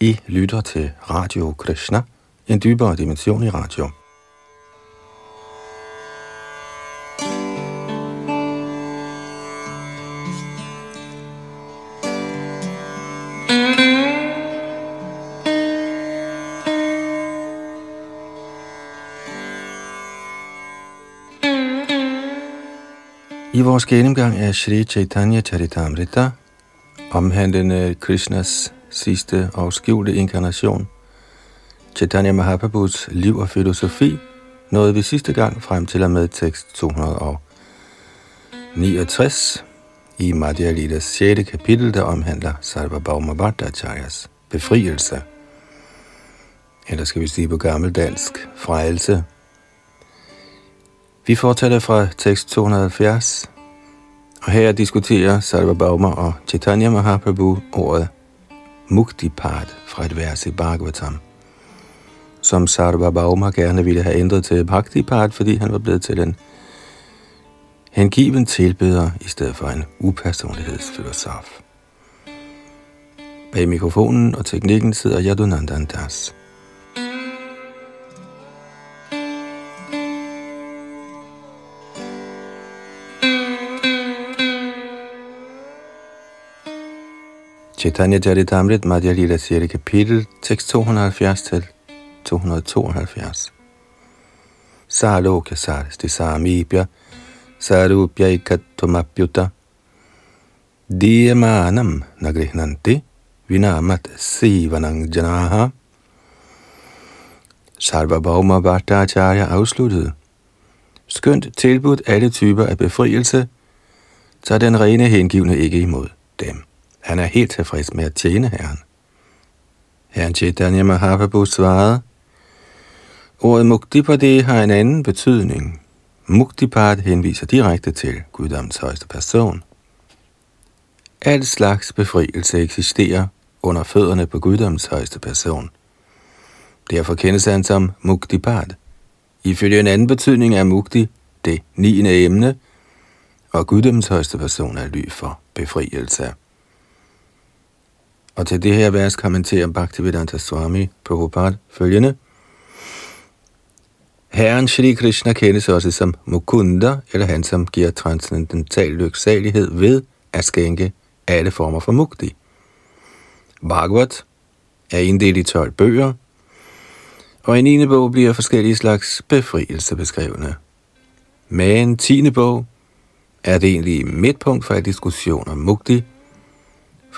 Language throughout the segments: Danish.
I lytter til Radio Krishna, en dybere dimension i radio. I vores gennemgang af Sri Chaitanya Charitamrita, omhandlende Krishnas sidste og skjulte inkarnation, Chaitanya Mahaprabhus liv og filosofi, nåede vi sidste gang frem til og med tekst 269 i Madhya Lidas 6. kapitel, der omhandler Sarvabhauma Bhattacharyas befrielse. Eller skal vi sige på gammeldansk, frelse. Vi fortsætter fra tekst 270, og her diskuterer Sarvabhauma og Chaitanya Mahaprabhu ordet Muktipad fra et vers i Bhagavatam, som Sarvabhauma gerne ville have ændret til Bhaktipad, fordi han var blevet til en hengiven tilbeder i stedet for en upersonlighedsfilosof. Bag mikrofonen og teknikken sidder Yadunandan Das. Chaitanya Charitamrit Madhya Lila 6. kapitel, tekst 270 til 272. Saloka sarsti samibya sarupya ikattumapyuta diyamanam nagrihnanti vinamat sivanang janaha Sarvabhauma Bhattacharya afsluttede. Skønt tilbudt alle typer af befrielse, tager den rene hengivne ikke imod dem. Han er helt tilfreds med at tjene Herren. Herren Chaitanya Mahaprabhu svarede, Ordet Muktipade har en anden betydning. Muktipad henviser direkte til Guddoms højeste person. Al slags befrielse eksisterer under fødderne på Guddoms højeste person. Derfor kendes han som Muktipad. Ifølge en anden betydning er Mukti det niende emne, og Guddoms højeste person er ly for befrielse. Og til det her vers kommenterer Bhaktivedanta Swami Prabhupada følgende. Herren Shri Krishna kendes også som Mukunda, eller han som giver transcendental lyksalighed ved at skænke alle former for mukti. Bhagavat er inddelt i 12 bøger, og i 9. bog bliver forskellige slags befrielse beskrevne. Men 10. bog er det egentlige midtpunkt for en diskussion om mukti,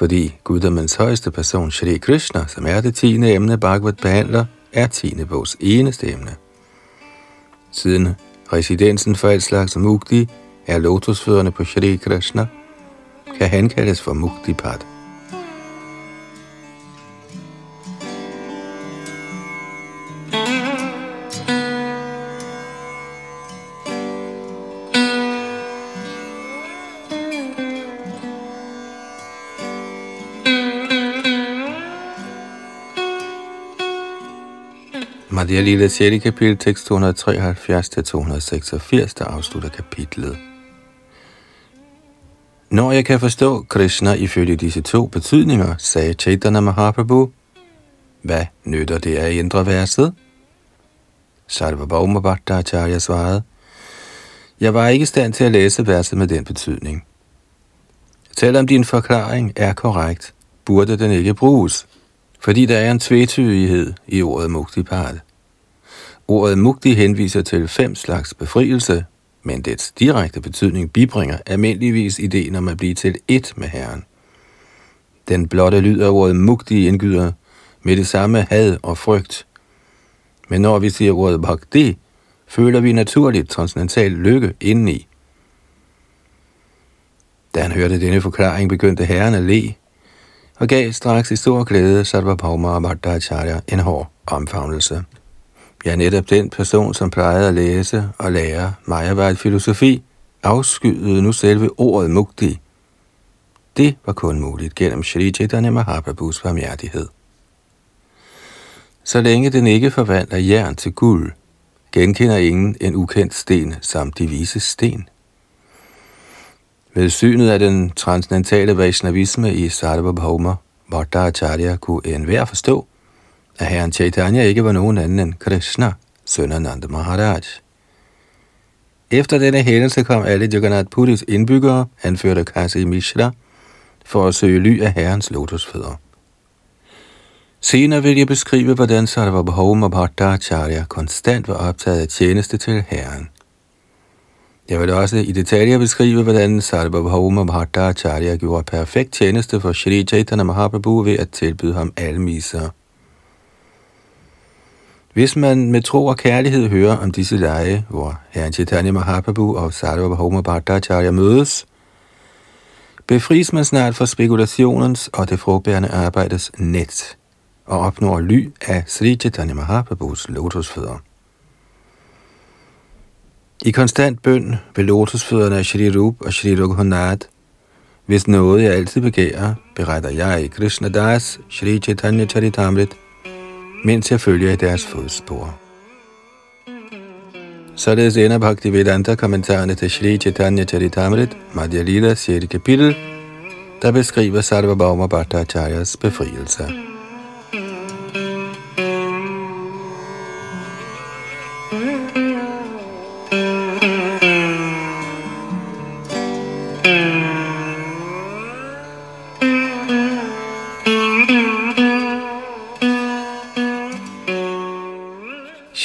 fordi guddommens højeste person, Shri Krishna, som er det tiende emne, Bhagavad behandler, er tiende bogs eneste emne. Siden residensen for et slags mukti er lotusfødderne på Shri Krishna, kan han kaldes for Muktipad. Radia Lila 6. kapitel, tekst 273-286, der afslutter kapitlet. Når jeg kan forstå Krishna ifølge disse to betydninger, sagde Chaitanya Mahaprabhu, hvad nytter det at ændre verset? Sarvabhauma Bhattacharya svarede, jeg var ikke i stand til at læse verset med den betydning. Selvom din forklaring er korrekt, burde den ikke bruges, fordi der er en tvetydighed i ordet muktipad. Ordet mukti henviser til fem slags befrielse, men dets direkte betydning bibringer almindeligvis ideen om at blive til ét med Herren. Den blotte lyd af ordet mukti indgyder med det samme had og frygt. Men når vi siger ordet bhakti, føler vi naturligt transcendental lykke indeni. Da han hørte denne forklaring, begyndte herren at le, og gav straks i stor glæde Sarvabhauma Bhattacharya en hård omfavnelse. Jeg er netop den person, som plejede at læse og lære Mayavad filosofi, afskyede nu selve ordet mukti. Det var kun muligt gennem Shri Chaitanya Mahaprabhus barmhjertighed. Så længe den ikke forvandler jern til guld, genkender ingen en ukendt sten som de vise sten. Ved synet af den transcendentale Vaishnavisme i Sarvabhauma Bhattacharya kunne enhver forstå, at herren Chaitanya ikke var nogen anden end Krishna, søn af Nanda Maharaj. Efter denne hændelse kom alle Jagannath Puris indbyggere, anførte Kasi Mishra, for at søge ly af herrens lotusfødder. Senere vil jeg beskrive, hvordan Sarva Bhauma Bhattacharya konstant var optaget af tjeneste til herren. Jeg vil også i detaljer beskrive, hvordan Sarva Bhauma Bhattacharya gjorde perfekt tjeneste for Sri Chaitanya Mahaprabhu ved at tilbyde ham almiser. Hvis man med tro og kærlighed hører om disse lege, hvor herren Chaitanya Mahaprabhu og Sarva Bhauma Bhattacharya mødes, befries man snart fra spekulationens og det frugtbærende arbejdes net og opnår ly af Sri Chaitanya Mahaprabhus lotusfødder. I konstant bøn ved lotusfødderne af Shri Rup og Shri Raghunath, hvis noget jeg altid begærer, beretter jeg i Krishna Das, Shri Chaitanya Charitamrit, mens jeg følger i deres fodspor. Således ender Bhaktivedanta kommentarerne til Shri Chaitanya Charitamrit, Madhya Lila, 6. kapitel, der beskriver Sarvabhauma Bhattacharyas befrielse.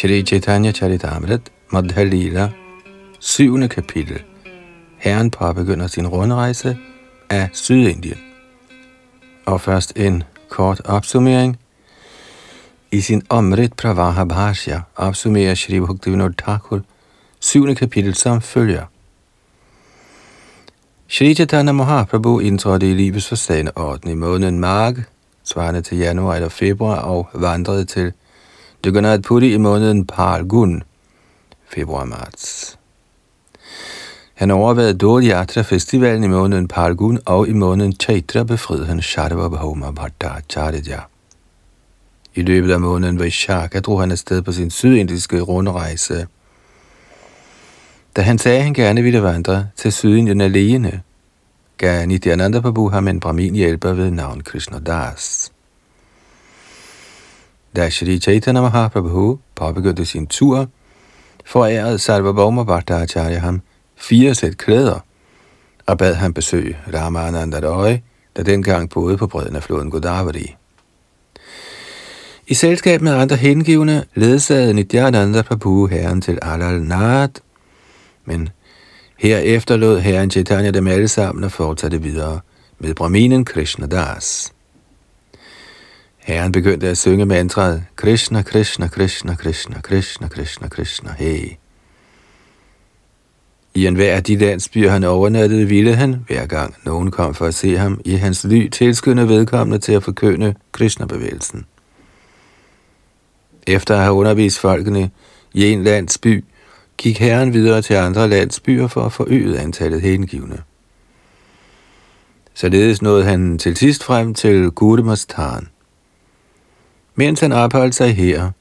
Shri Chaitanya Charitamrit, Madhya Lila, 7. kapitel. Herren påbegynder sin rundrejse af Sydindien. Og først en kort opsummering. I sin Amrit Pravaha Bhashya opsummerer Shri Bhaktivinoda Thakur 7. kapitel som følger. Shri Chaitanya Mahaprabhu indtrådte i livets forstande orden i måneden Marg, svarende til januar eller februar, og vandrede til Jagannath Puri i måneden Palgun, februar-marts. Han overvejede Dol Yatra festivalen i måneden Palgun, og i måneden Chaitra befriede han Sharva Bhauma Bhattacharya. I løbet af måneden Vaishaka drog han afsted på sin sydindiske rundrejse. Da han sagde, at han gerne ville vandre til Sydindien alene, gav Nityananda Prabhu ham en brahmin hjælper ved navn Krishna Das. Da Shri Chaitanya Mahaprabhu påbegyndte sin tur, forærede Sarvabhauma Bhattacharya ham fire sæt klæder og bad ham besøge Ramananda Roy, der dengang boede på bredden af floden Godavari. I selskab med andre hengivne ledsagede Nityananda Prabhu herren til Alal Nath, men herefter lod herren Chaitanya dem alle sammen og fortsatte videre med Brahminen Krishna Das. Herren begyndte at synge mantraet Krishna, Krishna, Krishna, Krishna, Krishna, Krishna, Krishna, hey. I enhver af de landsbyer, han overnattede, ville han, hver gang nogen kom for at se ham, i hans ly tilskynde vedkommende til at forkønne Krishna-bevægelsen. Efter at have undervist folkene i en landsby, gik herren videre til andre landsbyer for at forøge antallet hengivne. Således nåede han til sidst frem til Gudemastan. Mens han opholdt sig her,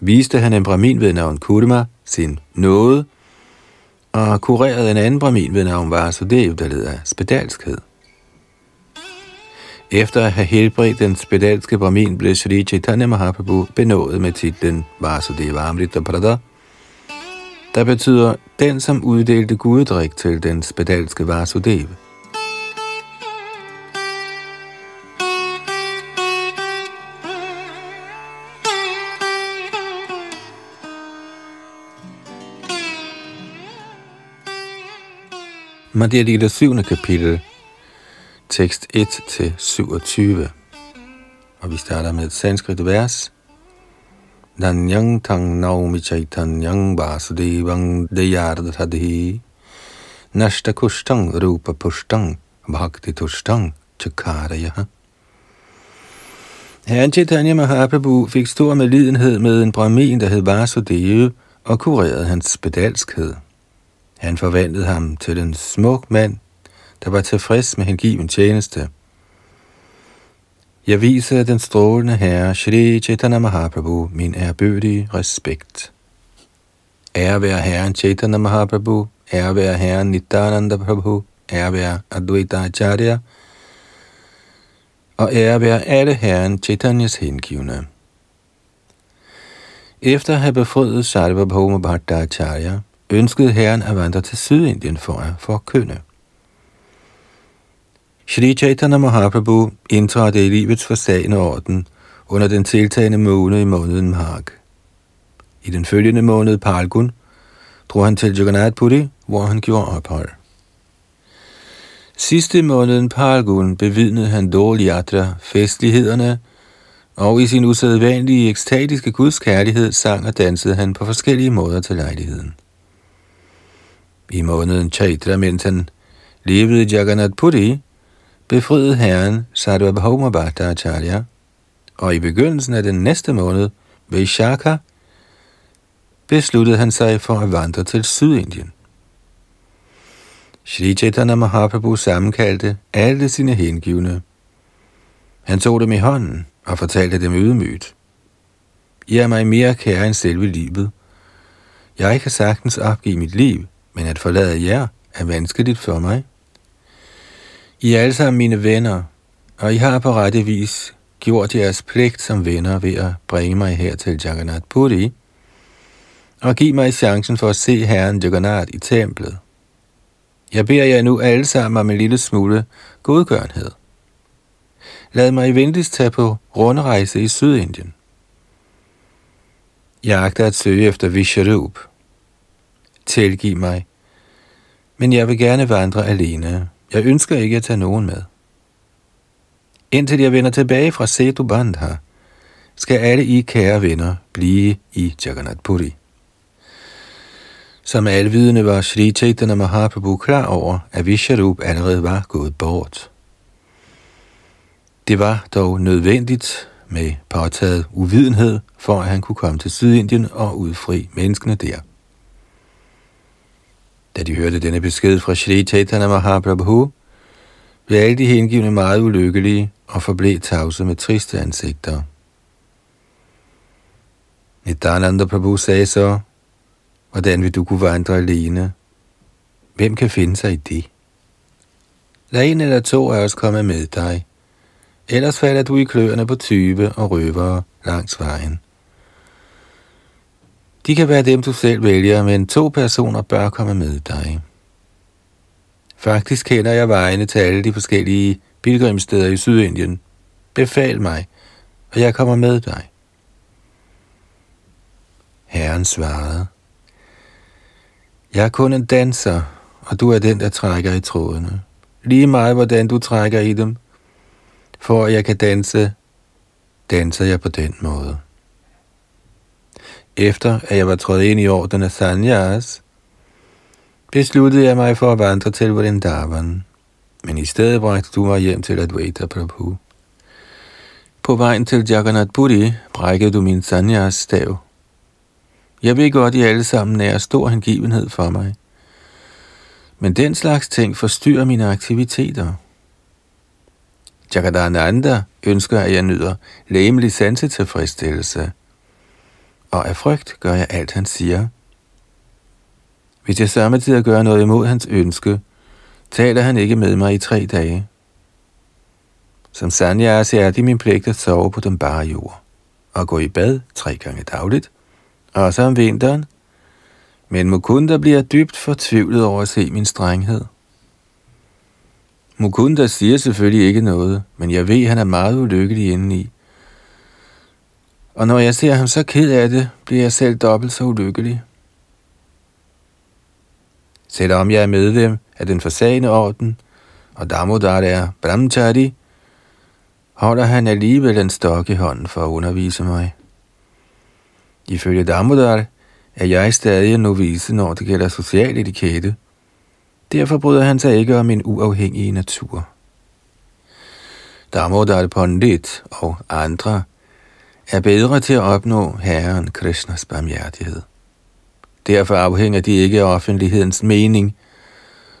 viste han en bramin ved navn Kudema sin nåde, og kurerede en anden bramin ved navn Vasudev, der led af spedalskhed. Efter at have helbredt den spedalske bramin, blev Sri Chaitanya Mahaprabhu benådet med titlen Vasudeva Amrita Prada, der betyder den, som uddelte guddrik til den spedalske Vasudeva. Madhya Lila 7. kapitel, tekst 1-27. Og vi starter med et sanskrit vers. Danyang tang naumi chaitanyang vasudevang deyardhadhi nashta kushtang rupa pushtang bhakti tushtang chakaraya. Herren Chaitanya Mahaprabhu fik stor medlidenhed med en brahmin, der hed Vasudeva, og kurerede hans spedalskhed. Han forvandlede ham til en smuk mand, der var tilfreds med hengiven tjeneste. Jeg viser den strålende herre Shri Chaitanya Mahaprabhu min ærbødige respekt. Ære være herren Chaitanya Mahaprabhu, ære være herren Nityananda Prabhu, ære være Advaita Acharya, og ære være alle herren Chaitanyas hengivne. Efter at have befriet Sarvabhauma Bhattacharya, ønskede herren at vandre til Sydindien for at forkynde. Shri Chaitanya Mahaprabhu indtrådte i livets forsagende orden under den tiltagende måned i måneden Mark. I den følgende måned Palgun drog han til Jagannath Puri, hvor han gjorde ophold. Sidste måneden Palgun bevidnede han Dol Yatra festlighederne, og i sin usædvanlige ekstatiske gudskærlighed sang og dansede han på forskellige måder til lejligheden. I måneden Chaitra, mens han levede i Jagannath Puri, befriede herren Sarvabhauma Bhattacharya, og i begyndelsen af den næste måned, Vaishaka, besluttede han sig for at vandre til Sydindien. Sri Chaitanya Mahaprabhu sammenkaldte alle sine hengivne. Han tog dem i hånden og fortalte dem ydmygt. I er mig mere kære end selve livet. Jeg kan sagtens opgive mit liv, men at forlade jer er vanskeligt for mig. I er alle sammen mine venner, og I har på rette vis gjort jeres pligt som venner ved at bringe mig her til Jagannath Puri og give mig chancen for at se Herren Jagannath i templet. Jeg beder jer nu alle sammen om en lille smule godgørenhed. Lad mig venligst tage på rundrejse i Sydindien. Jeg agter at søge efter Visharup. Tilgiv mig, men jeg vil gerne vandre alene. Jeg ønsker ikke at tage nogen med. Indtil jeg vender tilbage fra Setu Bandha, skal alle I kære venner blive i Jagannath Puri. Som alvidende var Sri Chaitanya Mahaprabhu klar over, at Visharup allerede var gået bort. Det var dog nødvendigt med påtaget uvidenhed, for at han kunne komme til Sydindien og udfri menneskene der. Da de hørte denne besked fra Shri Chaitanya Mahaprabhu, blev alle de hengivne meget ulykkelige og forblev tavse med triste ansigter. Nityananda Prabhu sagde så, Hvordan vil du kunne vandre alene? Hvem kan finde sig i det? Lad en eller to af os komme med dig. Ellers falder du i kløerne på tyve og røvere langs vejen. De kan være dem, du selv vælger, men to personer bør komme med dig. Faktisk kender jeg vejene til alle de forskellige pilgrimsteder i Sydindien. Befal mig, og jeg kommer med dig. Herren svarede, jeg er kun en danser, og du er den, der trækker i trådene. Lige meget, hvordan du trækker i dem. For at jeg kan danse, danser jeg på den måde. Efter at jeg var trådt ind i orden af Sanyas, besluttede jeg mig for at vandre til Vrindavan. Men i stedet bragte du mig hjem til Advaita Prabhu. På vejen til Jagannath Puri brækkede du min Sanyas stav jeg ved godt, I alle sammen er stor hengivenhed for mig. Men den slags ting forstyrrer mine aktiviteter. Jagadananda ønsker, at jeg nyder læmelig sansetilfredsstillelse. Og af frygt gør jeg alt, han siger. Hvis jeg samtidig gør noget imod hans ønske, taler han ikke med mig i tre dage. Som Sanja er det min pligt at sove på den bare jord og gå i bad tre gange dagligt – og så om vinteren, men Mukunda bliver dybt fortvivlet over at se min strenghed. Mukunda siger selvfølgelig ikke noget, men jeg ved, at han er meget ulykkelig indeni. Og når jeg ser ham så ked af det, bliver jeg selv dobbelt så ulykkelig. Selvom jeg er medlem af den forsagende orden, og Damodar er Brahmachari, holder han alligevel en stok i hånden for at undervise mig. Ifølge Damodar er jeg stadig en novice, når det gælder social etikette. Derfor bryder han sig ikke om min uafhængige natur. Damodar Pandit og andre er bedre til at opnå Herren Krishnas barmhjertighed. Derfor afhænger de ikke af offentlighedens mening.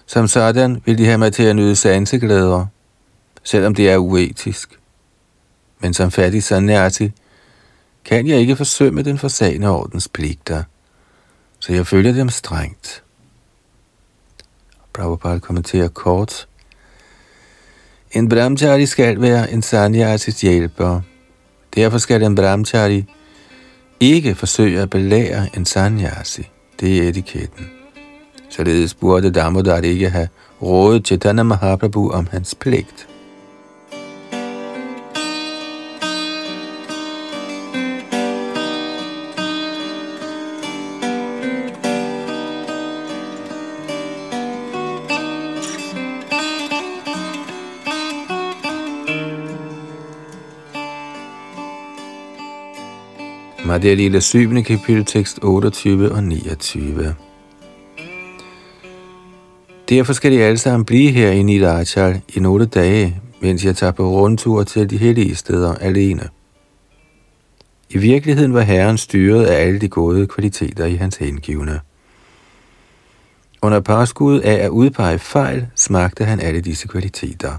Som sådan vil de have mig til at nyde sanseglæder, selvom det er uetisk. Men som fattig sanyasi kan jeg ikke forsømme den forsagende ordens pligter, så jeg følger dem strengt. Prabhupada kommenterer kort. En brahmachari skal være en sannyasis hjælper. Derfor skal en brahmachari ikke forsøge at belære en sanyasi. Det er etiketten. Således burde Damodar ikke have rådet Chaitanya Mahaprabhu om hans pligt. Madhya Lila 7. kapitel, tekst 28 og 29. Derfor skal de alle sammen blive her i Nidachal i nogle dage, mens jeg tager på rundtur til de hellige steder alene. I virkeligheden var Herren styret af alle de gode kvaliteter i hans hengivne. Under parskud af at udpege fejl, smagte han alle disse kvaliteter.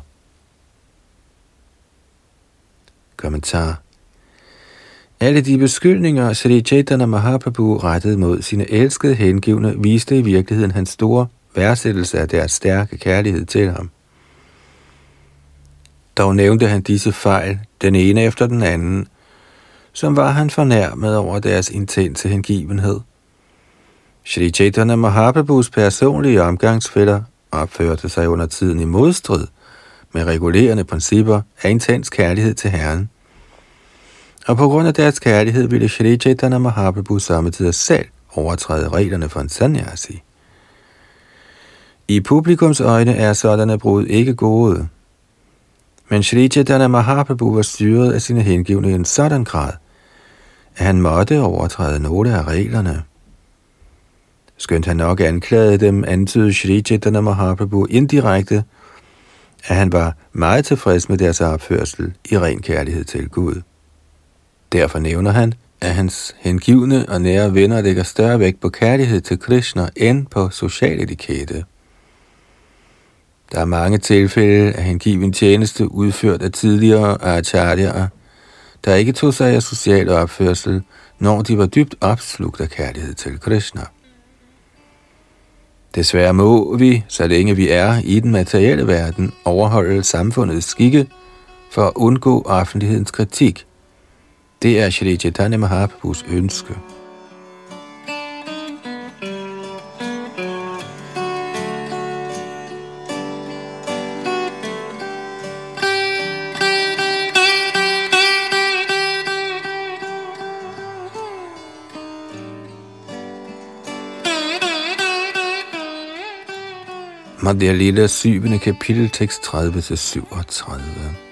Kommentar alle de beskyldninger, Sri Chaitanya Mahaprabhu rettede mod sine elskede hengivne, viste i virkeligheden hans store værdsættelse af deres stærke kærlighed til ham. Dog nævnte han disse fejl, den ene efter den anden, som var han fornærmet over deres intense hengivenhed. Shri Chaitanya Mahaprabhus personlige omgangsfælder opførte sig under tiden i modstrid med regulerende principper af intens kærlighed til Herren. Og på grund af deres kærlighed ville Shri Chaitanya Mahaprabhu samtidig selv overtræde reglerne for en sannyasi. I publikums øjne er sådanne brud ikke gode. Men Shri Chaitanya Mahaprabhu var styret af sine hengivne i en sådan grad, at han måtte overtræde nogle af reglerne. Skønt han nok anklagede dem, antydede Shri Chaitanya Mahaprabhu indirekte, at han var meget tilfreds med deres opførsel i ren kærlighed til Gud. Derfor nævner han, at hans hengivne og nære venner lægger større vægt på kærlighed til Krishna end på social etikette. Der er mange tilfælde af hengiven tjeneste udført af tidligere acharyaer, der ikke tog sig af social opførsel, når de var dybt opslugt af kærlighed til Krishna. Desværre må vi, så længe vi er i den materielle verden, overholde samfundets skikke for at undgå offentlighedens kritik – det er Shri Chaitanya Mahaprabhus ønske. Madhya Lila 7. kapitel, tekst 30-37.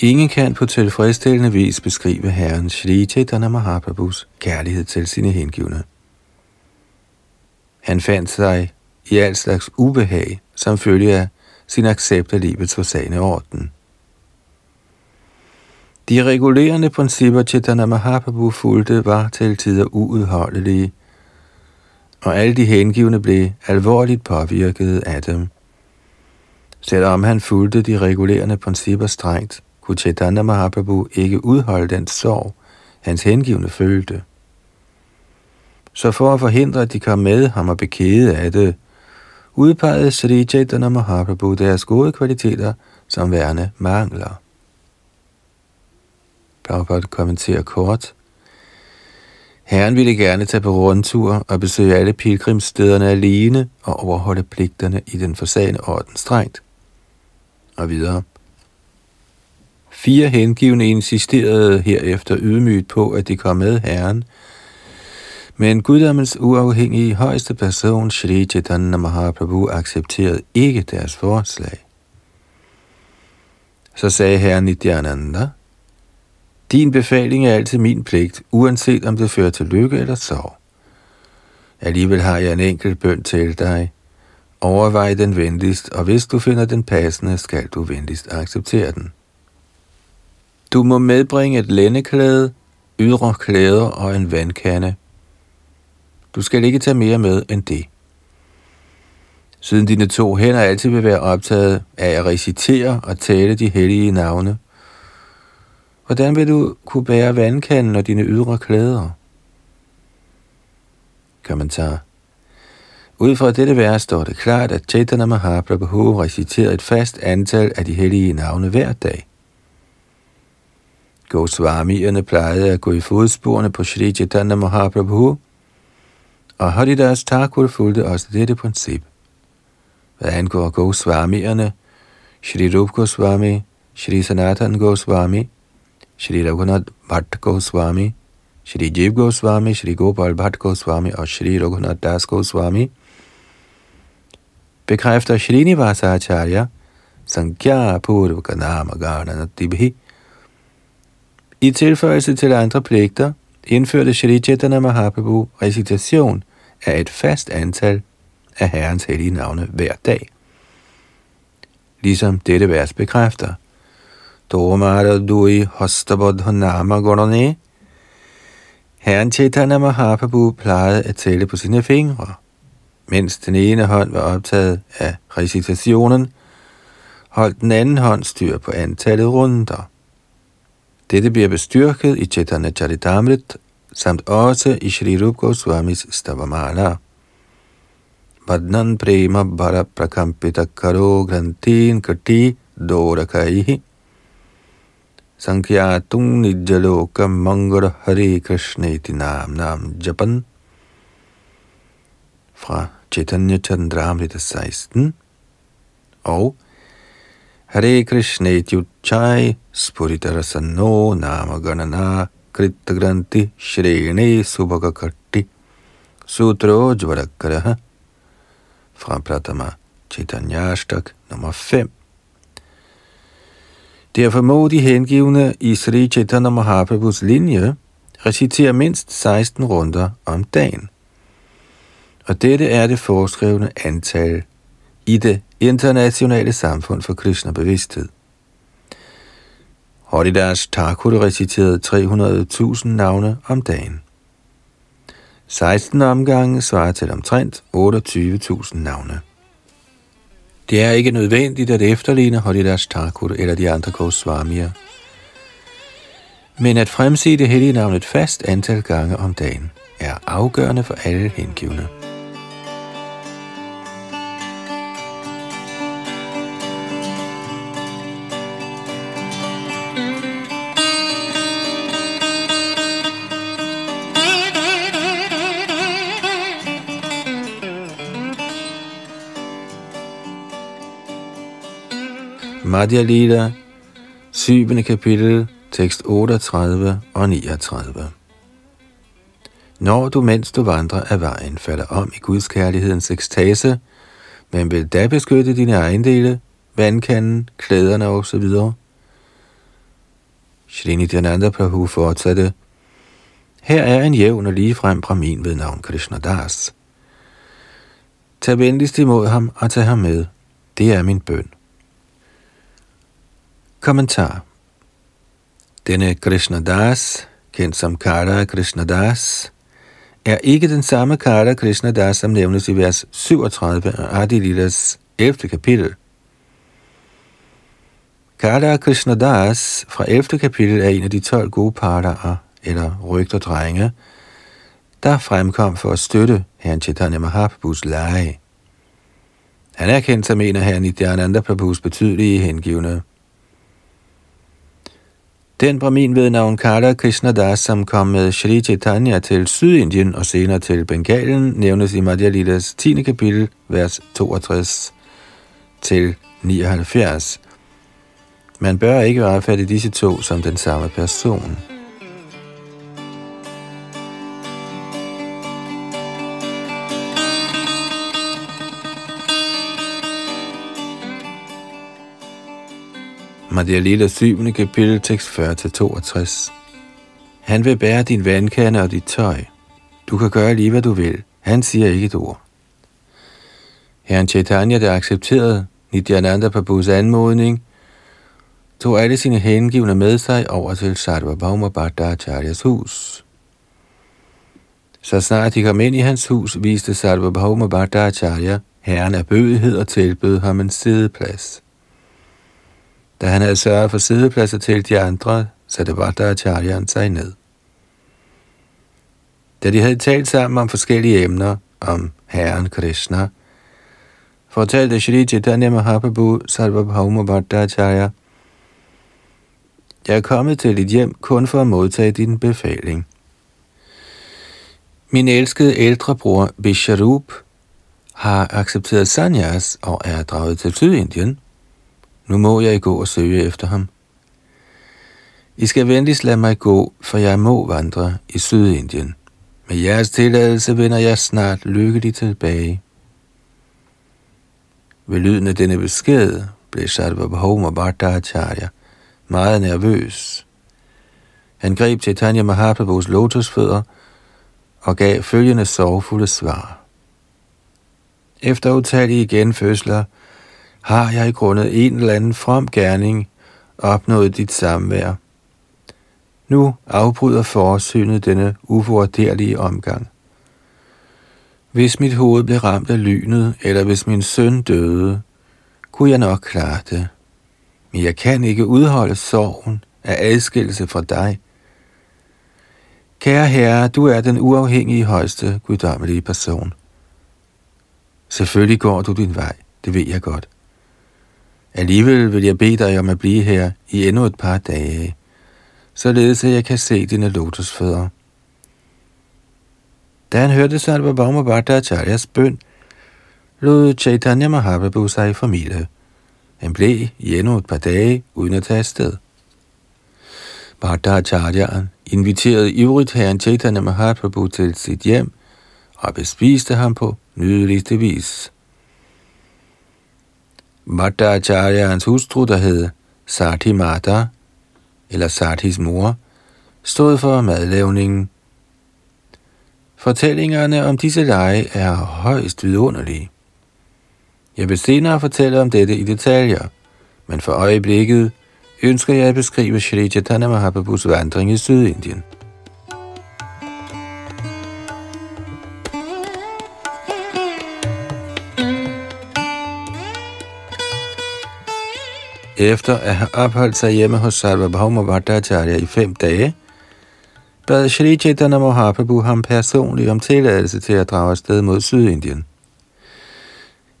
Ingen kan på tilfredsstillende vis beskrive Herren Shri Chaitanya Mahaprabhus kærlighed til sine hengivne. Han fandt sig i al slags ubehag, som følge af sin accept af livets forsagende orden. De regulerende principper Chaitanya Mahaprabhu fulgte var til tider uudholdelige, og alle de hengivne blev alvorligt påvirket af dem. Selvom han fulgte de regulerende principper strengt, kunne Chaitanya Mahaprabhu ikke udholde den sorg, hans hengivne følte. Så for at forhindre, at de kom med ham og bekede af det, udpegede Sri Chaitanya Mahaprabhu deres gode kvaliteter som værende mangler. Prabhupada kommenterer kort. Herren ville gerne tage på rundtur og besøge alle pilgrimsstederne alene og overholde pligterne i den forsagende orden strengt. Og videre. Fire hengivne insisterede herefter ydmygt på, at de kom med herren, men guddommens uafhængige højeste person, Shri Chaitanya Mahaprabhu, accepterede ikke deres forslag. Så sagde herren Nityananda, din befaling er altid min pligt, uanset om det fører til lykke eller sorg. Alligevel har jeg en enkelt bøn til dig. Overvej den venligst, og hvis du finder den passende, skal du venligst acceptere den. Du må medbringe et lændeklæde, ydre klæder og en vandkande. Du skal ikke tage mere med end det. Siden dine to hænder altid vil være optaget af at recitere og tale de hellige navne, hvordan vil du kunne bære vandkanden og dine ydre klæder? Kommentar. Ud fra dette vers står det klart, at Chaitanya Mahaprabhu reciterer et fast antal af de hellige navne hver dag. Goswamierne plejede at gå i fodsporene på Sri Chaitanya Mahaprabhu, og Haridas Thakur fulgte også dette princip. Hvad angår Goswamierne, Shri Rup Goswami, Shri Sanatan Goswami, Shri Raghunath Bhatt Goswami, Shri Jeev Goswami, Shri Gopal Bhatt Goswami og Shri Raghunath Das Goswami, bekræfter Srinivasa Acharya, Sankhya Purvaka Nama Garnana Tibhi. I tilføjelse til andre pligter indførte Shri Chaitanya Mahaprabhu recitation af et fast antal af Herrens hellige navne hver dag. Ligesom dette vers bekræfter. Tomara dui hostabodha nama gorone. Herren Chaitanya Mahaprabhu plejede at tælle på sine fingre. Mens den ene hånd var optaget af recitationen, holdt den anden hånd styr på antallet runder. Dette bliver bestyrket i Chaitanya Charitamrit samt også i Shri Rup Goswamis Stavamala. Badnan prema bara prakampita karo grantin kati dorakaihi Sankyatung nijaloka mangara hari krishna iti nam nam japan fra Chaitanya Chandramrita 16 og Hare Krishna Ityuchai Spuritarasano Nama Ganana Granti Shrene Subhagakatti Sutro Jvarakaraha fra Pratama Chaitanyashtak nummer 5. Derfor må de hengivne i Sri Chaitanya Mahaprabhus linje recitere mindst 16 runder om dagen og dette er det foreskrevne antal i det internationale samfund for Krishna bevidsthed. Haridas Thakur reciterede 300.000 navne om dagen. 16 omgange svarer til omtrent 28.000 navne. Det er ikke nødvendigt at efterligne Haridas Thakur eller de andre Goswamier, men at fremsige det hellige navnet fast antal gange om dagen er afgørende for alle hengivne. Madhya Lila, 7. kapitel, tekst 38 og 39. Når du, mens du vandrer af vejen, falder om i Guds kærlighedens ekstase, men vil da beskytte dine ejendele, vandkanden, klæderne osv. Nityananda Prabhu fortsatte, her er en jævn og ligefrem brahmin ved navn Krishna Das. Tag venligst imod ham og tag ham med. Det er min bøn. Kommentar Denne Krishna Das, kendt som Kara Krishna Das, er ikke den samme Kara Krishna Das, som nævnes i vers 37 af Adilidas 11. kapitel. Kara Krishna Das fra 11. kapitel er en af de 12 gode parter eller rygterdrenge, der fremkom for at støtte herren Chaitanya Mahaprabhus lege. Han er kendt som en af herren Nityananda Prabhus betydelige hengivne. Den brahmin ved navn Kala Das, som kom med Shri Chaitanya til Sydindien og senere til Bengalen, nævnes i Madhya Lilas 10. kapitel, vers 62 til 79. Man bør ikke opfatte disse to som den samme person. Madhya Lila 7. kapitel, tekst 40-62. Han vil bære din vandkande og dit tøj. Du kan gøre lige, hvad du vil. Han siger ikke et ord. Herren Chaitanya, der accepterede Nityananda Prabhus anmodning, tog alle sine hengivne med sig over til Sarvabhauma Bhattacharya's hus. Så snart de kom ind i hans hus, viste Sarvabhauma Bhattacharya herren af bødighed og tilbød ham en sideplads. Da han havde sørget for sædepladser til de andre, satte Vardacharyan sig ned. Da de havde talt sammen om forskellige emner, om Herren Krishna, fortalte Shri Chaitanya Mahaprabhu Sarvabhauma Bhattacharya, jeg er kommet til dit hjem kun for at modtage din befaling. Min elskede ældre bror Bisharup har accepteret sanyas og er draget til Sydindien. Nu må jeg gå og søge efter ham. I skal venligst lade mig gå, for jeg må vandre i Sydindien. Med jeres tilladelse vender jeg snart lykkeligt tilbage. Ved lyden af denne besked blev Sarvabhauma Bhattacharya meget nervøs. Han greb Chaitanya Mahaprabhus lotusfødder og gav følgende sorgfulde svar. Efter utallige genfødsler har jeg i grundet en eller anden from gerning opnået dit samvær. Nu afbryder forsynet denne uvurderlige omgang. Hvis mit hoved blev ramt af lynet, eller hvis min søn døde, kunne jeg nok klare det. Men jeg kan ikke udholde sorgen af adskillelse fra dig. Kære Herre, du er den uafhængige højeste guddommelige person. Selvfølgelig går du din vej, det ved jeg godt. Alligevel vil jeg bede dig om at blive her i endnu et par dage, således at jeg kan se dine lotusfødder. Da han hørte Sarvabhauma Bhattacharyas bøn, lod Chaitanya Mahaprabhu sig formidle. Han blev i endnu et par dage uden at tage afsted. Bhattacharyaen inviterede ivrigt herren Chaitanya Mahaprabhu til sit hjem og bespiste ham på nydeligste vis. Bhattacharyaens hustru, der hed Sati Mata, eller Satis mor, stod for madlavningen. Fortællingerne om disse lege er højst vidunderlige. Jeg vil senere fortælle om dette i detaljer, men for øjeblikket ønsker jeg at beskrive Shri Chaitanya Mahaprabhus vandring i Sydindien. Efter at have opholdt sig hjemme hos Sarvabhauma Bhattacharya i fem dage, bad Shri Chaitanya Mahaprabhu ham personligt om tilladelse til at drage afsted mod Sydindien.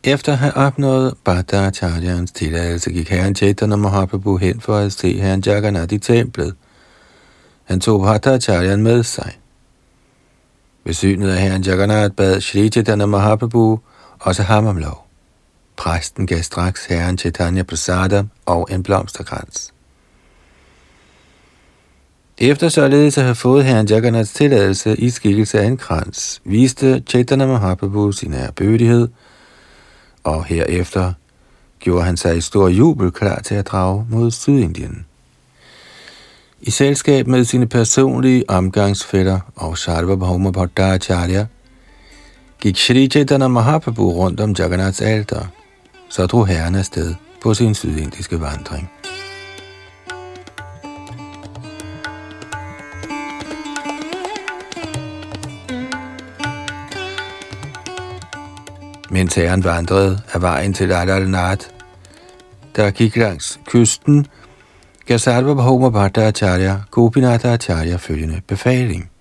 Efter at have opnået Bhattacharyans tilladelse, gik herren Chaitanya Mahaprabhu hen for at se herren Jagannath i templet. Han tog Bhattacharyan med sig. Ved synet af herren Jagannath bad Shri Chaitanya Mahaprabhu også ham om lov. Præsten gav straks herren Chaitanya Prasada og en blomsterkrans. Efter således at have fået herren Jagannaths tilladelse i skikkelse af en krans, viste Chaitanya Mahaprabhu sin ærbødighed, og herefter gjorde han sig i stor jubel klar til at drage mod Sydindien. I selskab med sine personlige omgangsfætter og Sarva Sarvabhauma Bhattacharya, gik Shri Chaitanya Mahaprabhu rundt om Jagannaths alter – så drog herren afsted på sin sydindiske vandring. Mens herren vandrede af vejen til Adalnat, der gik langs kysten, gav Sarvabhauma Bhattacharya Gopinatha Acharya følgende befaling –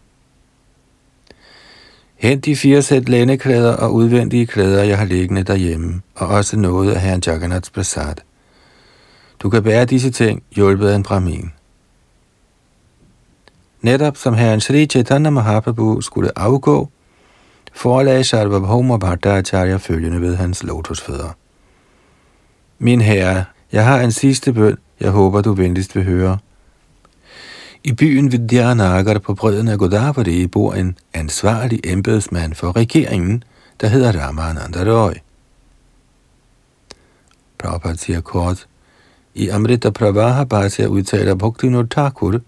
Hent de fire sæt læneklæder og udvendige klæder, jeg har liggende derhjemme, og også noget af herren Jagannaths prasad. Du kan bære disse ting, hjulpet af en brahmin. Netop som herren Sri Chaitanya Mahaprabhu skulle afgå, forelagde Sarvabhauma Bhattacharya følgende ved hans lotusfødder. Min herre, jeg har en sidste bøn, jeg håber du venligst vil høre. I byen Vidyanagar på bredden af Godavari bor en ansvarlig embedsmand for regeringen, der hedder Ramananda Roy. Prabhupada siger kort, i Amrita Pravaha Bhatya udtaler Bhaktivinoda Thakur,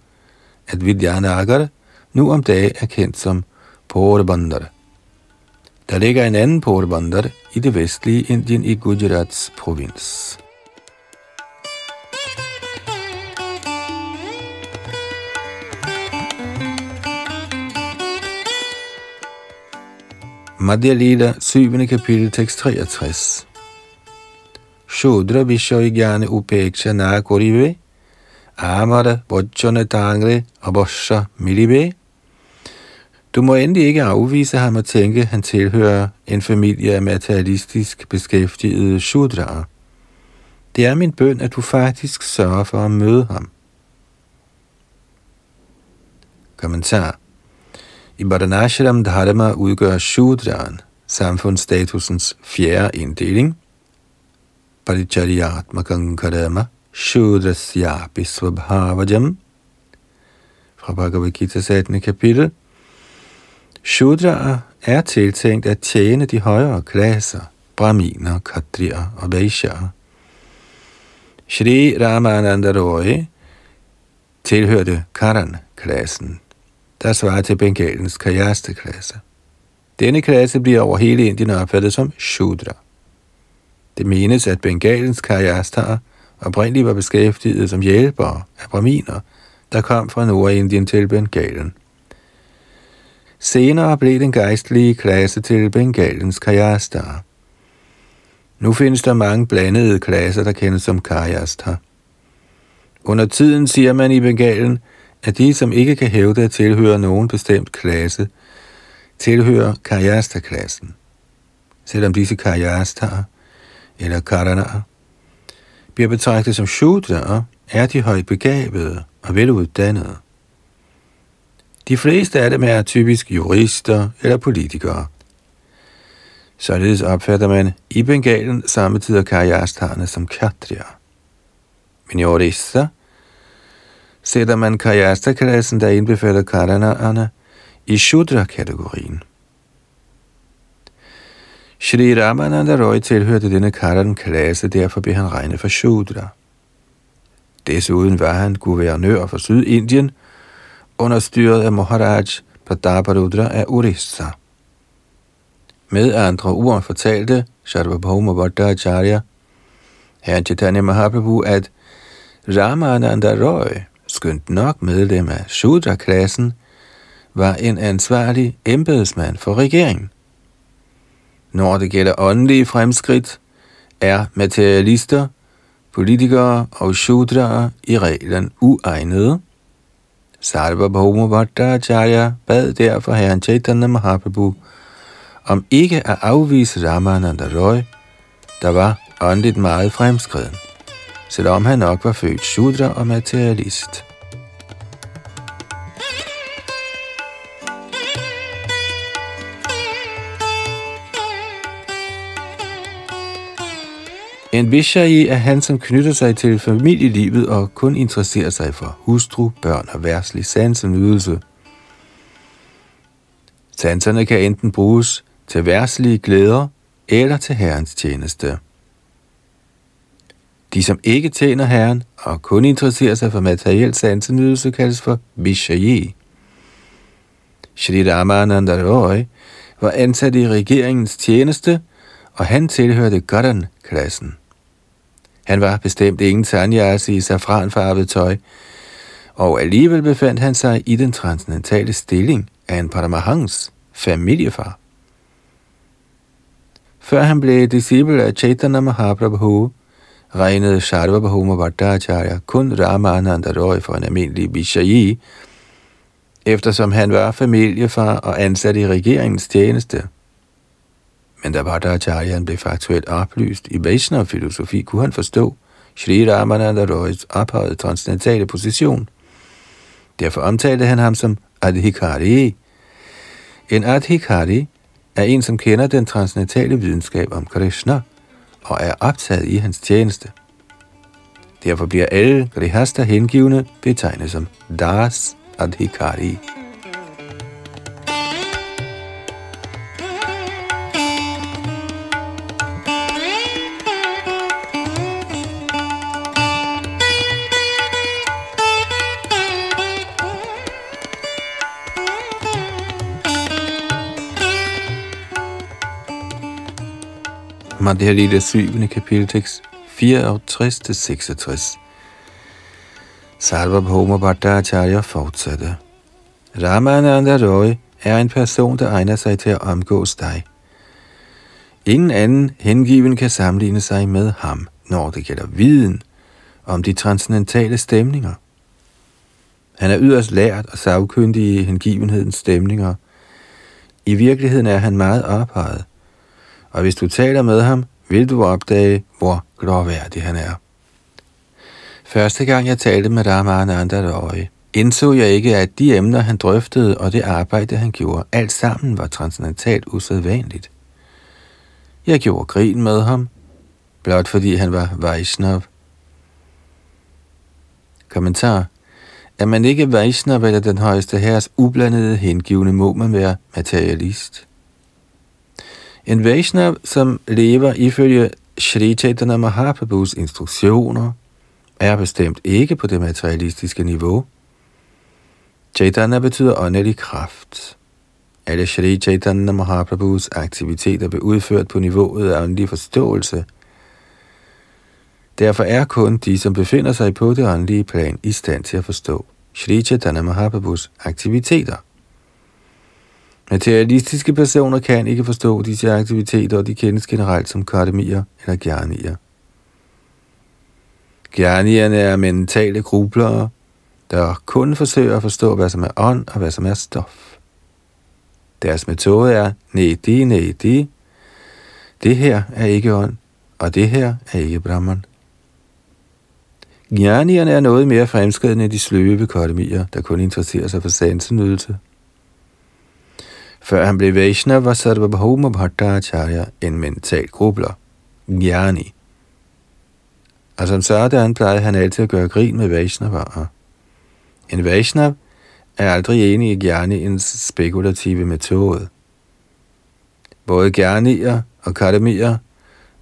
at Vidyanagar nu om dagen er kendt som Porbandar. Der ligger en anden Porbandar i det vestlige Indien i Gujarats provins. Madhya Lila, 7. kapitel, tekst 63. Shudra Vishoy Gyane Upeksha Na Korive, Amara Vajjana Tangre Abosha Milive, Du må endelig ikke afvise ham at tænke, at han tilhører en familie af materialistisk beskæftigede shudraer. Det er min bøn, at du faktisk sørger for at møde ham. Kommentar i Badanashram Dharma udgør Shudraen samfundsstatusens fjerde inddeling. Paricharyatmakang karama Shudrasyapi svabhavajam fra Bhagavad Gita 18. kapitel. Shudra er tiltænkt at tjene de højere klasser, braminer, kadrier og vaishyaer. Shri Ramananda Roy tilhørte Karan-klassen, der svarer til Bengalens Kajaste-klasse. Denne klasse bliver over hele Indien opfattet som Shudra. Det menes, at Bengalens Kajastaer oprindeligt var beskæftiget som hjælpere af braminer, der kom fra Nordindien til Bengalen. Senere blev den geistlige klasse til Bengalens Kajastar. Nu findes der mange blandede klasser, der kendes som Kajastar. Under tiden siger man i Bengalen, at de, som ikke kan hævde at tilhøre nogen bestemt klasse, tilhører Kajasta-klassen. Selvom disse Kajastar eller karanaer, bliver betragtet som Shudra, er de højt begavede og veluddannede. De fleste af dem er typisk jurister eller politikere. Således opfatter man i Bengalen samtidig karriastarne som katrier. Men i Orissa sætter man kajastakredsen, der indbefatter karanerne, i Shudra-kategorien. Shri Ramananda Roy tilhørte denne Karan-klasse, derfor blev han regnet for Shudra. Desuden var han guvernør for Sydindien, understyret af Maharaj Prataparudra af Orissa. Med andre ord fortalte Sharvabhauma Bhattacharya, herren Chaitanya Mahaprabhu, at Ramananda Roy, skønt nok medlem af Shudra-klassen, var en ansvarlig embedsmand for regeringen. Når det gælder åndelige fremskridt, er materialister, politikere og shudraer i reglen uegnede. Sarva Bhauma Bhattacharya bad derfor herren Chaitanya Mahaprabhu om ikke at afvise Ramananda Roy, der var åndeligt meget fremskreden, selvom han nok var født shudra og materialist. En vishai er han, som knytter sig til familielivet og kun interesserer sig for hustru, børn og værslig sansenydelse. Sanserne kan enten bruges til værslige glæder eller til herrens tjeneste. De, som ikke tjener herren og kun interesserer sig for materiel sansenydelse, kaldes for Vishayi. Shri Ramananda Roy var ansat i regeringens tjeneste, og han tilhørte Goddan-klassen. Han var bestemt ingen sanyasi i safranfarvet tøj, og alligevel befandt han sig i den transcendentale stilling af en Paramahans familiefar. Før han blev disciple af Chaitanya Mahaprabhu, regnede Sarvabhauma Bhattacharya kun Ramananda Roy for en almindelig Vishayi, eftersom han var familiefar og ansat i regeringens tjeneste. Men da Bhattacharyan blev faktuelt oplyst i Vaishnava-filosofi, kunne han forstå Sri Ramananda Roys ophøjede transcendentale position. Derfor omtalte han ham som Adhikari. En Adhikari er en, som kender den transcendentale videnskab om Krishna og er optaget i hans tjeneste. Derfor bliver alle Grihasta hengivne betegnet som Das Adhikari. Madhya det 7. kapitel tekst 64-66. Sarvabhauma Bhattacharya fortsatte. Ramananda Roy er en person, der egner sig til at omgås dig. Ingen anden hengiven kan sammenligne sig med ham, når det gælder viden om de transcendentale stemninger. Han er yderst lært og savkyndig i hengivenhedens stemninger, I virkeligheden er han meget ophøjet, og hvis du taler med ham, vil du opdage, hvor glorværdig han er. Første gang jeg talte med Ramananda Roy, indså jeg ikke, at de emner, han drøftede og det arbejde, han gjorde, alt sammen var transcendentalt usædvanligt. Jeg gjorde grin med ham, blot fordi han var Vaishnav. Kommentar. Er man ikke Vaishnav eller den højeste herres ublandede hengivne, må man være materialist. En Vaishnav, som lever ifølge Shri Chaitanya Mahaprabhus instruktioner, er bestemt ikke på det materialistiske niveau. Chaitanya betyder åndelig kraft. Alle Shri Chaitanya Mahaprabhus aktiviteter blev udført på niveauet af åndelig forståelse. Derfor er kun de, som befinder sig på det åndelige plan, i stand til at forstå Shri Chaitanya Mahaprabhus aktiviteter. Materialistiske personer kan ikke forstå disse aktiviteter, og de kendes generelt som kardemier eller gernier. Gernierne er mentale grublere, der kun forsøger at forstå, hvad som er ånd og hvad som er stof. Deres metode er nedi, nedi. Det her er ikke ånd, og det her er ikke Brahman. Jnanierne er noget mere fremskridende end de sløve kardemier, der kun interesserer sig for sansenydelse. Før han blev Vaishnav, var Sarvabhauma Bhattacharya en mental grubler. Jnani. Og som sådan plejede han altid at gøre grin med Vaishnavaer. En Vaishnav er aldrig enig i Gjerniens spekulative metode. Både Gjernier og Kademier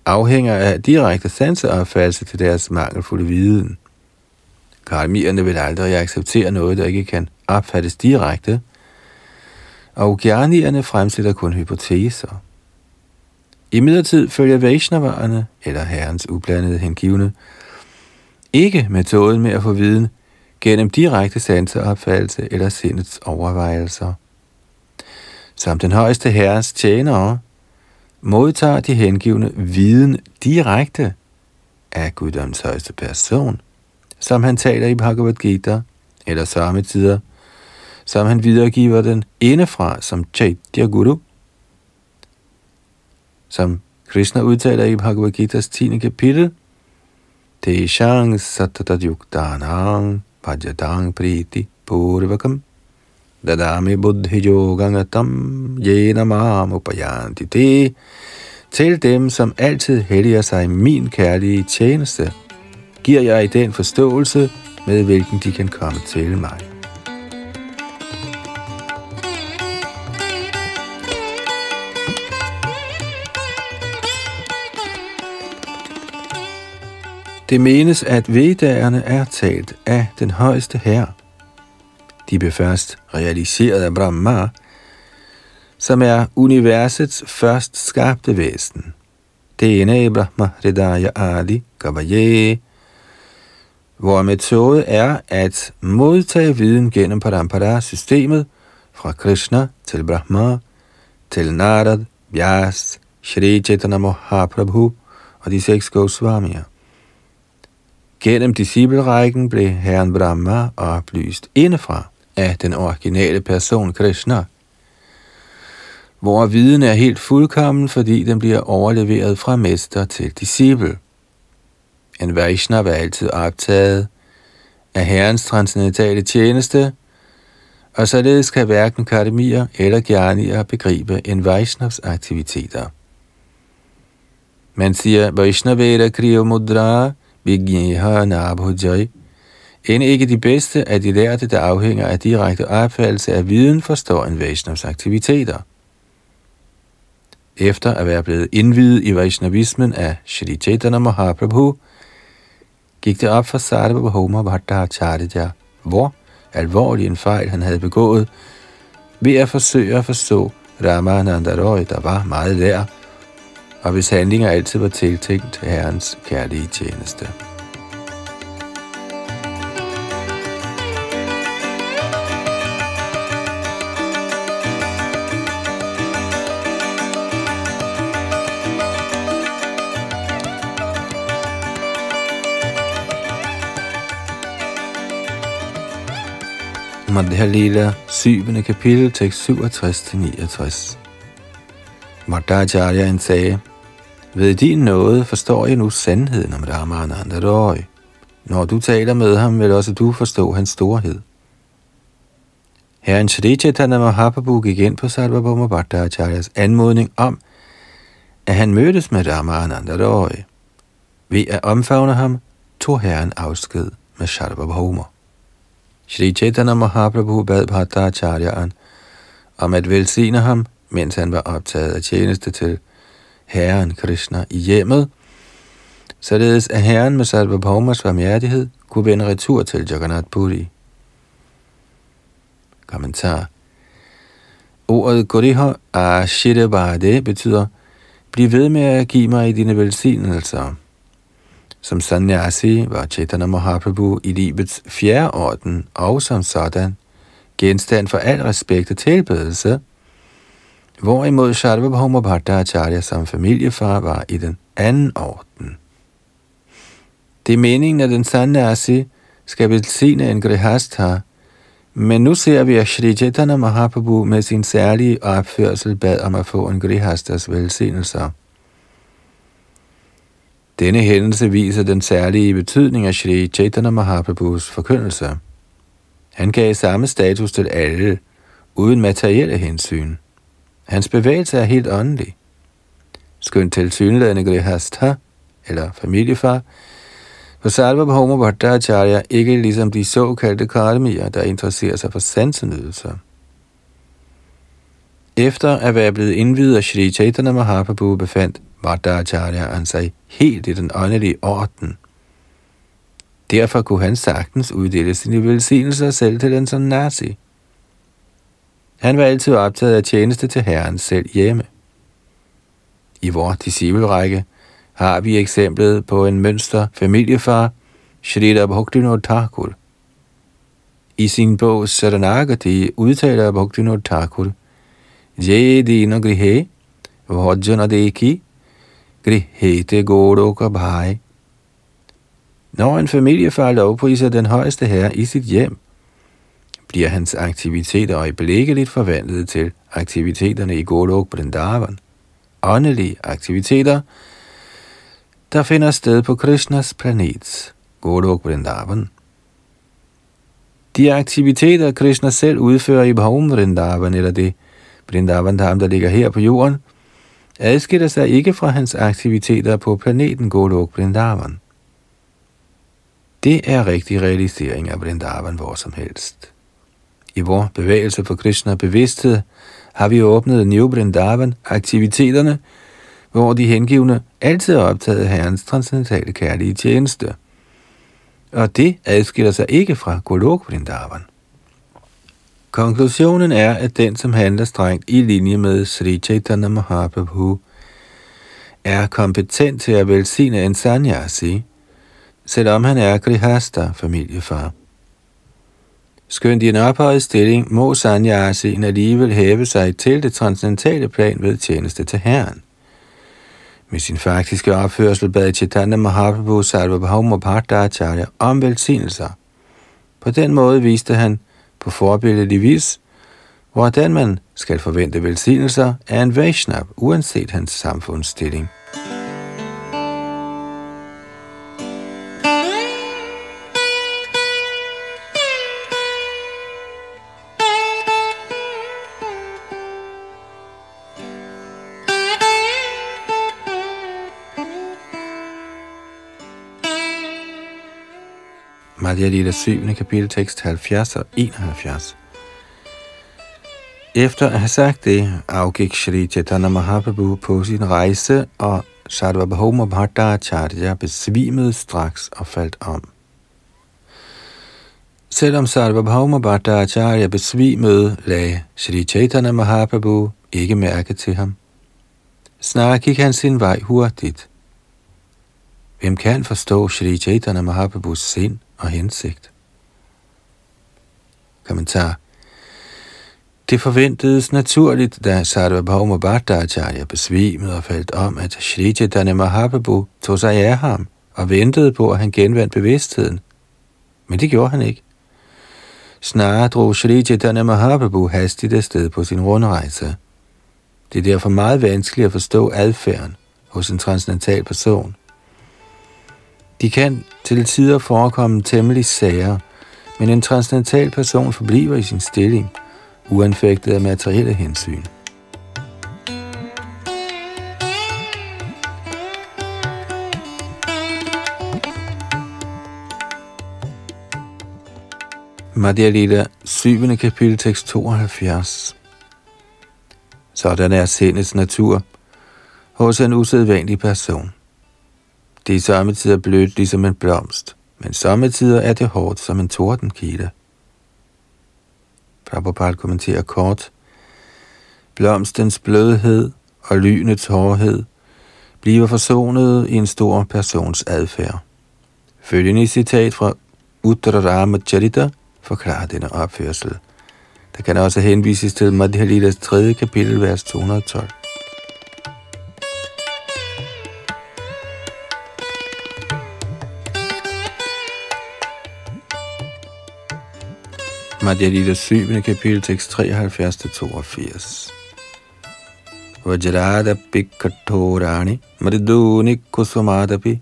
afhænger af direkte sanseopfattelse til deres mangelfulde viden. Kademierne vil aldrig acceptere noget, der ikke kan opfattes direkte, og Gjernierne fremstiller kun hypoteser. I midlertid følger Vaishnavarerne, eller herrens ublandede hengivne, ikke metoden med at få viden gennem direkte sanseopfattelse eller sindets overvejelser. Som den højeste herres tjenere modtager de hengivne viden direkte af Guddoms højeste person, som han taler i Bhagavad Gita, eller samme tider, som han videregiver den indefra som Chaitya Guru, som Krishna udtaler i Bhagavad Gita's 10. kapitel, Teshang Yuktanang Pajatang Priti Purvakam Dadami Buddhi Yogangatam Jenamam Upayanti Te Til dem, som altid helliger sig min kærlige tjeneste, giver jeg i den forståelse, med hvilken de kan komme til mig. Det menes, at vedderne er talt af den højeste herre. De blev først realiseret af Brahma, som er universets først skabte væsen. Det ene er Brahma Hridaya Adi Kavaye, hvor metode er at modtage viden gennem Parampara-systemet fra Krishna til Brahma, til Narad, Vyas, Shri Chaitanya Mahaprabhu og de seks Goswamier. Gennem disciplerækken blev herren Brahma oplyst indefra af den originale person Krishna, hvor viden er helt fuldkommen, fordi den bliver overleveret fra mester til disciple. En Vaishnav er altid optaget af herrens transcendentale tjeneste, og således kan hverken kardemier eller gjernier begribe en Vaishnavs aktiviteter. Man siger, Vaishnavera Kriya Mudra, Vigneha Nabhujai, end ikke de bedste af de lærte, der afhænger af direkte opfattelse af viden, forstår en Vaishnavs aktiviteter. Efter at være blevet indvidet i Vaishnavismen af Shri Chaitanya Mahaprabhu, gik det op for Sarvabhauma Bhattacharya, hvor alvorlig en fejl han havde begået, ved at forsøge at forstå Ramananda Roy, der var meget der, og hvis handlinger altid var tiltænkt Herrens kærlige tjeneste. Madhya 7. kapitel, tekst 67-69. Madhacharya sagde, ved din nåde forstår jeg nu sandheden om Ramananda Roy. Når du taler med ham, vil også du forstå hans storhed. Herren Shri Chaitanya Mahaprabhu gik ind på Sarvabhauma Bhattacharyas anmodning om, at han mødtes med Ramananda Roy. Ved at omfavne ham, tog herren afsked med Sarvabhauma. Shri Chaitanya Mahaprabhu bad Bhattacharyaen om at velsigne ham, mens han var optaget af tjeneste til Herren Krishna i hjemmet, således at Herren med Sarvabhaumas varmhjertighed kunne vende retur til Jagannath Puri. Kommentar Ordet Guriha Ashirabade betyder, bliv ved med at give mig dine velsignelser. Som sannyasi var Chaitanya Mahaprabhu i livets fjerde orden og som sådan genstand for al respekt og tilbedelse, hvorimod Sarvabhauma Bhattacharya som familiefar var i den anden orden. Det er meningen, at den sannyasi skal velsigne en grihastha, men nu ser vi, at Shri Chaitanya Mahaprabhu med sin særlige opførsel bad om at få en grihastas velsignelser. Denne hændelse viser den særlige betydning af Shri Chaitanya Mahaprabhus forkyndelse. Han gav samme status til alle, uden materielle hensyn. Hans bevægelse er helt åndelig. Skønt til synlædende grihastha, eller familiefar, for Salva Bhoma Bhattacharya ikke ligesom de såkaldte karmier, der interesserer sig for sansenydelser. Efter at være blevet indvidet af Sri Chaitanya Mahaprabhu befandt Bhattacharya sig helt i den åndelige orden. Derfor kunne han sagtens uddele sine velsignelser selv til den sannyasi. Han var altid optaget af tjeneste til Herren selv hjemme. I vores disciplerække har vi eksemplet på en mønster familiefar, Shrita Bhaktivinoda Thakur. I sin bog Saranagati udtaler Bhaktivinoda Thakur, Je dina grihe, vajjana deki, grihete godoka bhai. Når en familiefar lovpriser den højeste herre i sit hjem, bliver hans aktiviteter øjeblikkeligt forvandlet til aktiviteterne i Golok Vrindavan. Åndelige aktiviteter, der finder sted på Krishnas planet, Golok Vrindavan. De aktiviteter, Krishna selv udfører i Bhaum Vrindavan, eller det Vrindavan Dham, der ligger her på jorden, adskiller sig ikke fra hans aktiviteter på planeten Golok Vrindavan. Det er rigtig realisering af Vrindavan hvor som helst. I vor bevægelse for Krishna bevidsthed har vi åbnet New Brindavan aktiviteterne, hvor de hengivne altid er optaget af Herrens transcendentale kærlige tjeneste. Og det adskiller sig ikke fra Golok Brindavan. Konklusionen er, at den, som handler strengt i linje med Sri Chaitanya Mahaprabhu, er kompetent til at velsigne en sanyasi, selvom han er grihasta familiefar. Skønt i en ophøjet stilling, må sanyasien alligevel hæve sig til det transcendentale plan ved tjeneste til Herren. Med sin faktiske opførsel bad Chaitanya Mahaprabhu Sarvabhauma Bhattacharya om velsignelser. På den måde viste han på forbilledlig vis, hvordan man skal forvente velsignelser af en Vaishnav, uanset hans samfundsstilling. Madhya Lila 7. kapitel tekst 70 og 71. Efter at have sagt det, afgik Sri Chaitanya Mahaprabhu på sin rejse, og Sarvabhauma Bhattacharya besvimede straks og faldt om. Selvom Sarvabhauma Bhattacharya besvimede, lagde Sri Chaitanya Mahaprabhu ikke mærke til ham. Snart gik han sin vej hurtigt. Hvem kan forstå Sri Chaitanya Mahaprabhus sind? Og hensigt. Kommentar. Det forventedes naturligt, da Sarvabhauma Bhattacharya besvimede og faldt om, at Shri Chaitanya Mahaprabhu tog sig af ham og ventede på, at han genvandt bevidstheden. Men det gjorde han ikke. Snarere drog Shri Chaitanya Mahaprabhu hastigt afsted på sin rundrejse. Det er derfor meget vanskeligt at forstå adfærden hos en transcendental person. De kan til tider forekomme temmelig sager, men en transcendental person forbliver i sin stilling, uanfægtet af materielle hensyn. Madhya Lita, 7. kapitel, tekst 72. Sådan er sindets natur hos en usædvanlig person. Det er sommetider blødt ligesom en blomst, men sommetider er det hårdt som en tordenkilde. Prabhupada kommenterer kort. Blomstens blødhed og lynets hårdhed bliver forsonet i en stor persons adfærd. Følgende citat fra Uttararama Charita forklarer denne opførsel. Der kan også henvises til Madhya 3. kapitel, vers 212. Madhya Lila 7. kapitel, tekst 73-82. Vajrada pikkatorani mriduni kusumadapi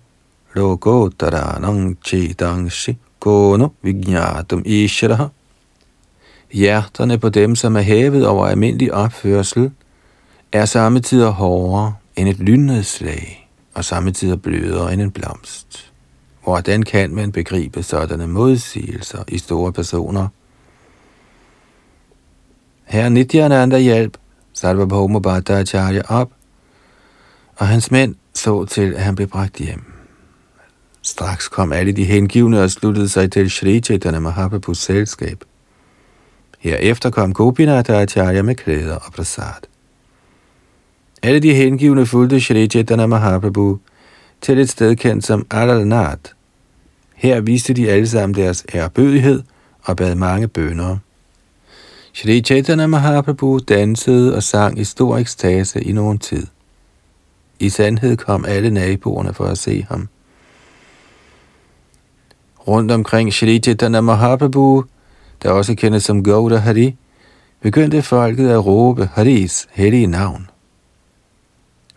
lokotaranam chedangshi kono vignatum ishraha. Hjerterne på dem, som er hævet over almindelig opførsel, er samtidig hårdere end et lynnedslag, og samtidig blødere end en blomst. Hvordan kan man begribe sådanne modsigelser i store personer? Her Nityananda hjalp Sarvabhauma Bhattacharya op, og hans mænd så til, at han blev bragt hjem. Straks kom alle de hengivne og sluttede sig til Shri Chaitanya Mahaprabhus selskab. Herefter kom Gopinath Acharya med klæder og prasad. Alle de hengivne fulgte Sri Chaitanya Mahaprabhu til et sted kendt som Alalnath. Her viste de alle sammen deres ærbødighed og bad mange bønder. Shri Chaitanya Mahaprabhu dansede og sang i stor ekstase i nogen tid. I sandhed kom alle naboerne for at se ham. Rundt omkring Shri Chaitanya Mahaprabhu, der også kendes som Gauda Hari, begyndte folket at råbe Haris hellige navn.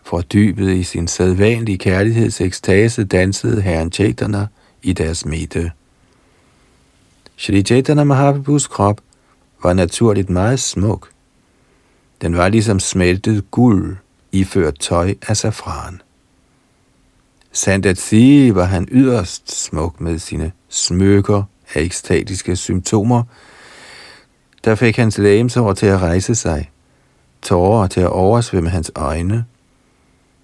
Fordybet i sin sædvanlige kærlighedsekstase dansede herren Chaitanya i deres midte. Shri Chaitanya Mahaprabhus krop var naturligt meget smuk. Den var ligesom smeltet guld, iført tøj af safran. Sandt at sige var han yderst smuk med sine smykker af ekstatiske symptomer, der fik hans lægemsår til at rejse sig, tårer til at oversvømme hans øjne,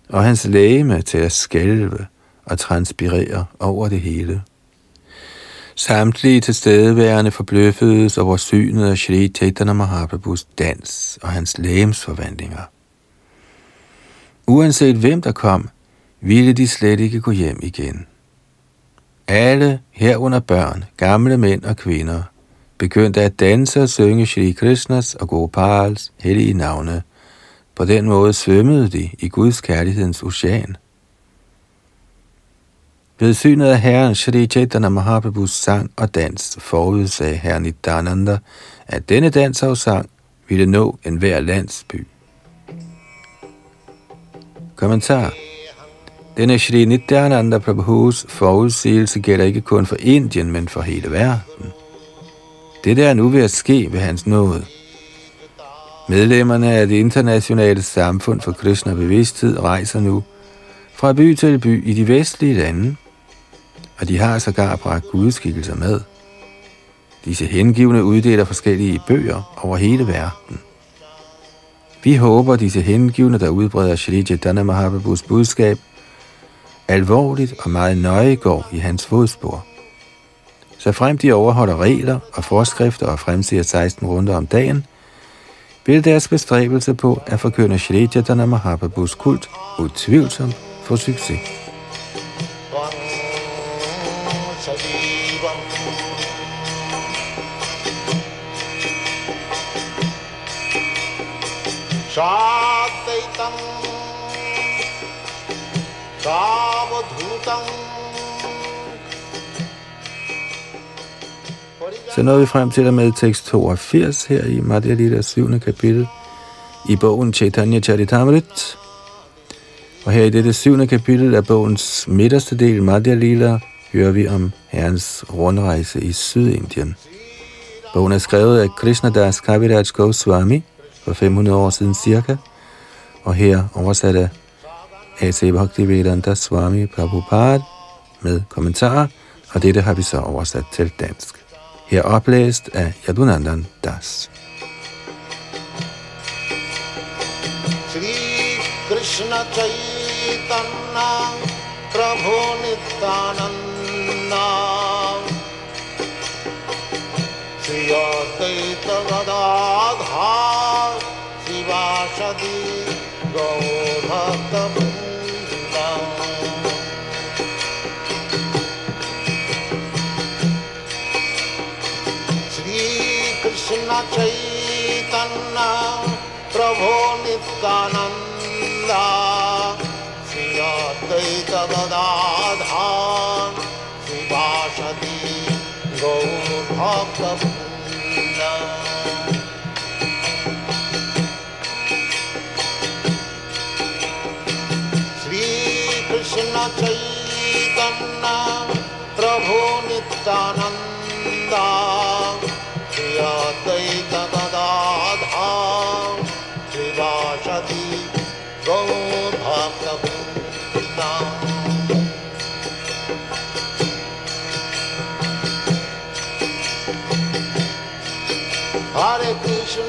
og hans lægeme til at skælve og transpirere over det hele. Samtlige tilstedeværende forbløffedes over synet af Shri Chaitanya Mahaprabhus dans og hans lægemsforvandlinger. Uanset hvem der kom, ville de slet ikke gå hjem igen. Alle, herunder børn, gamle mænd og kvinder, begyndte at danse og synge Shri Krishnas og Gopals hellige navne. På den måde svømmede de i Guds kærlighedens ocean. Ved synet af herren Shri Chaitanya Mahaprabhus sang og dans forudsagde herren Nityananda, at denne dans og sang ville nå enhver landsby. Kommentar denne Shri Nityananda Prabhus forudsigelse gælder ikke kun for Indien, men for hele verden. Det der er nu ved at ske ved hans nåde. Medlemmerne af det internationale samfund for Krishna bevidsthed rejser nu fra by til by i de vestlige lande, og de har sågar bragt gudskikkelser med. Disse hengivne uddeler forskellige bøger over hele verden. Vi håber, disse hengivne, der udbreder Shri Chaitanya Mahaprabhus budskab, alvorligt og meget nøje går i hans fodspor. Så frem de overholder regler og forskrifter og fremsiger 16 runder om dagen, vil deres bestræbelse på at forkynde Shri Chaitanya Mahaprabhus kult utvivlsomt få succes. Shadaitam Så når vi frem til og med tekst 82 her i Madhya Lita 7. kapitel i bogen Chaitanya Charitamrit. Og her i dette 7. kapitel af bogens midterste del, Madhya Lila, hører vi om herrens rundrejse i Sydindien. Bogen er skrevet af Krishnadas Kaviraj Goswami for 500 år siden cirka, og her oversatte A.C. Bhaktivedanta Swami Prabhupada med kommentarer, og dette har vi så oversat til dansk. Her oplæst af Yadunandan Das. Nanda सुैकगाधा श्रीभाषति गौ भ श्रीकृष्णचैतन्ना प्रभो Nityananda.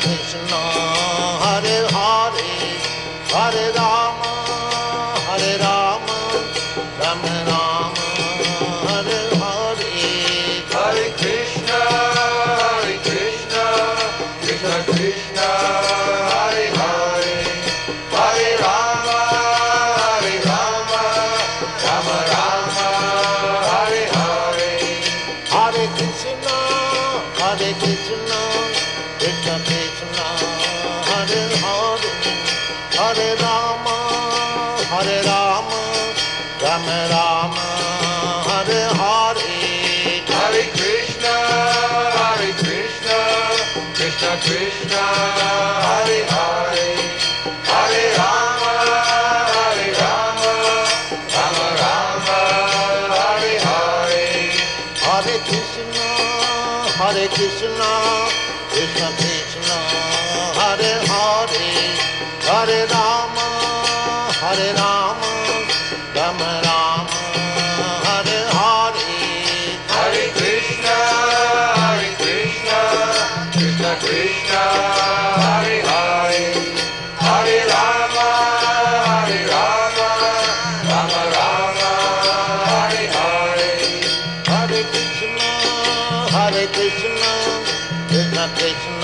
Krishna Hare Hare, Hare Rama, Krishna, Krishna Krishna, Hare Hare, Hare Rama, Krishna Krishna, Hare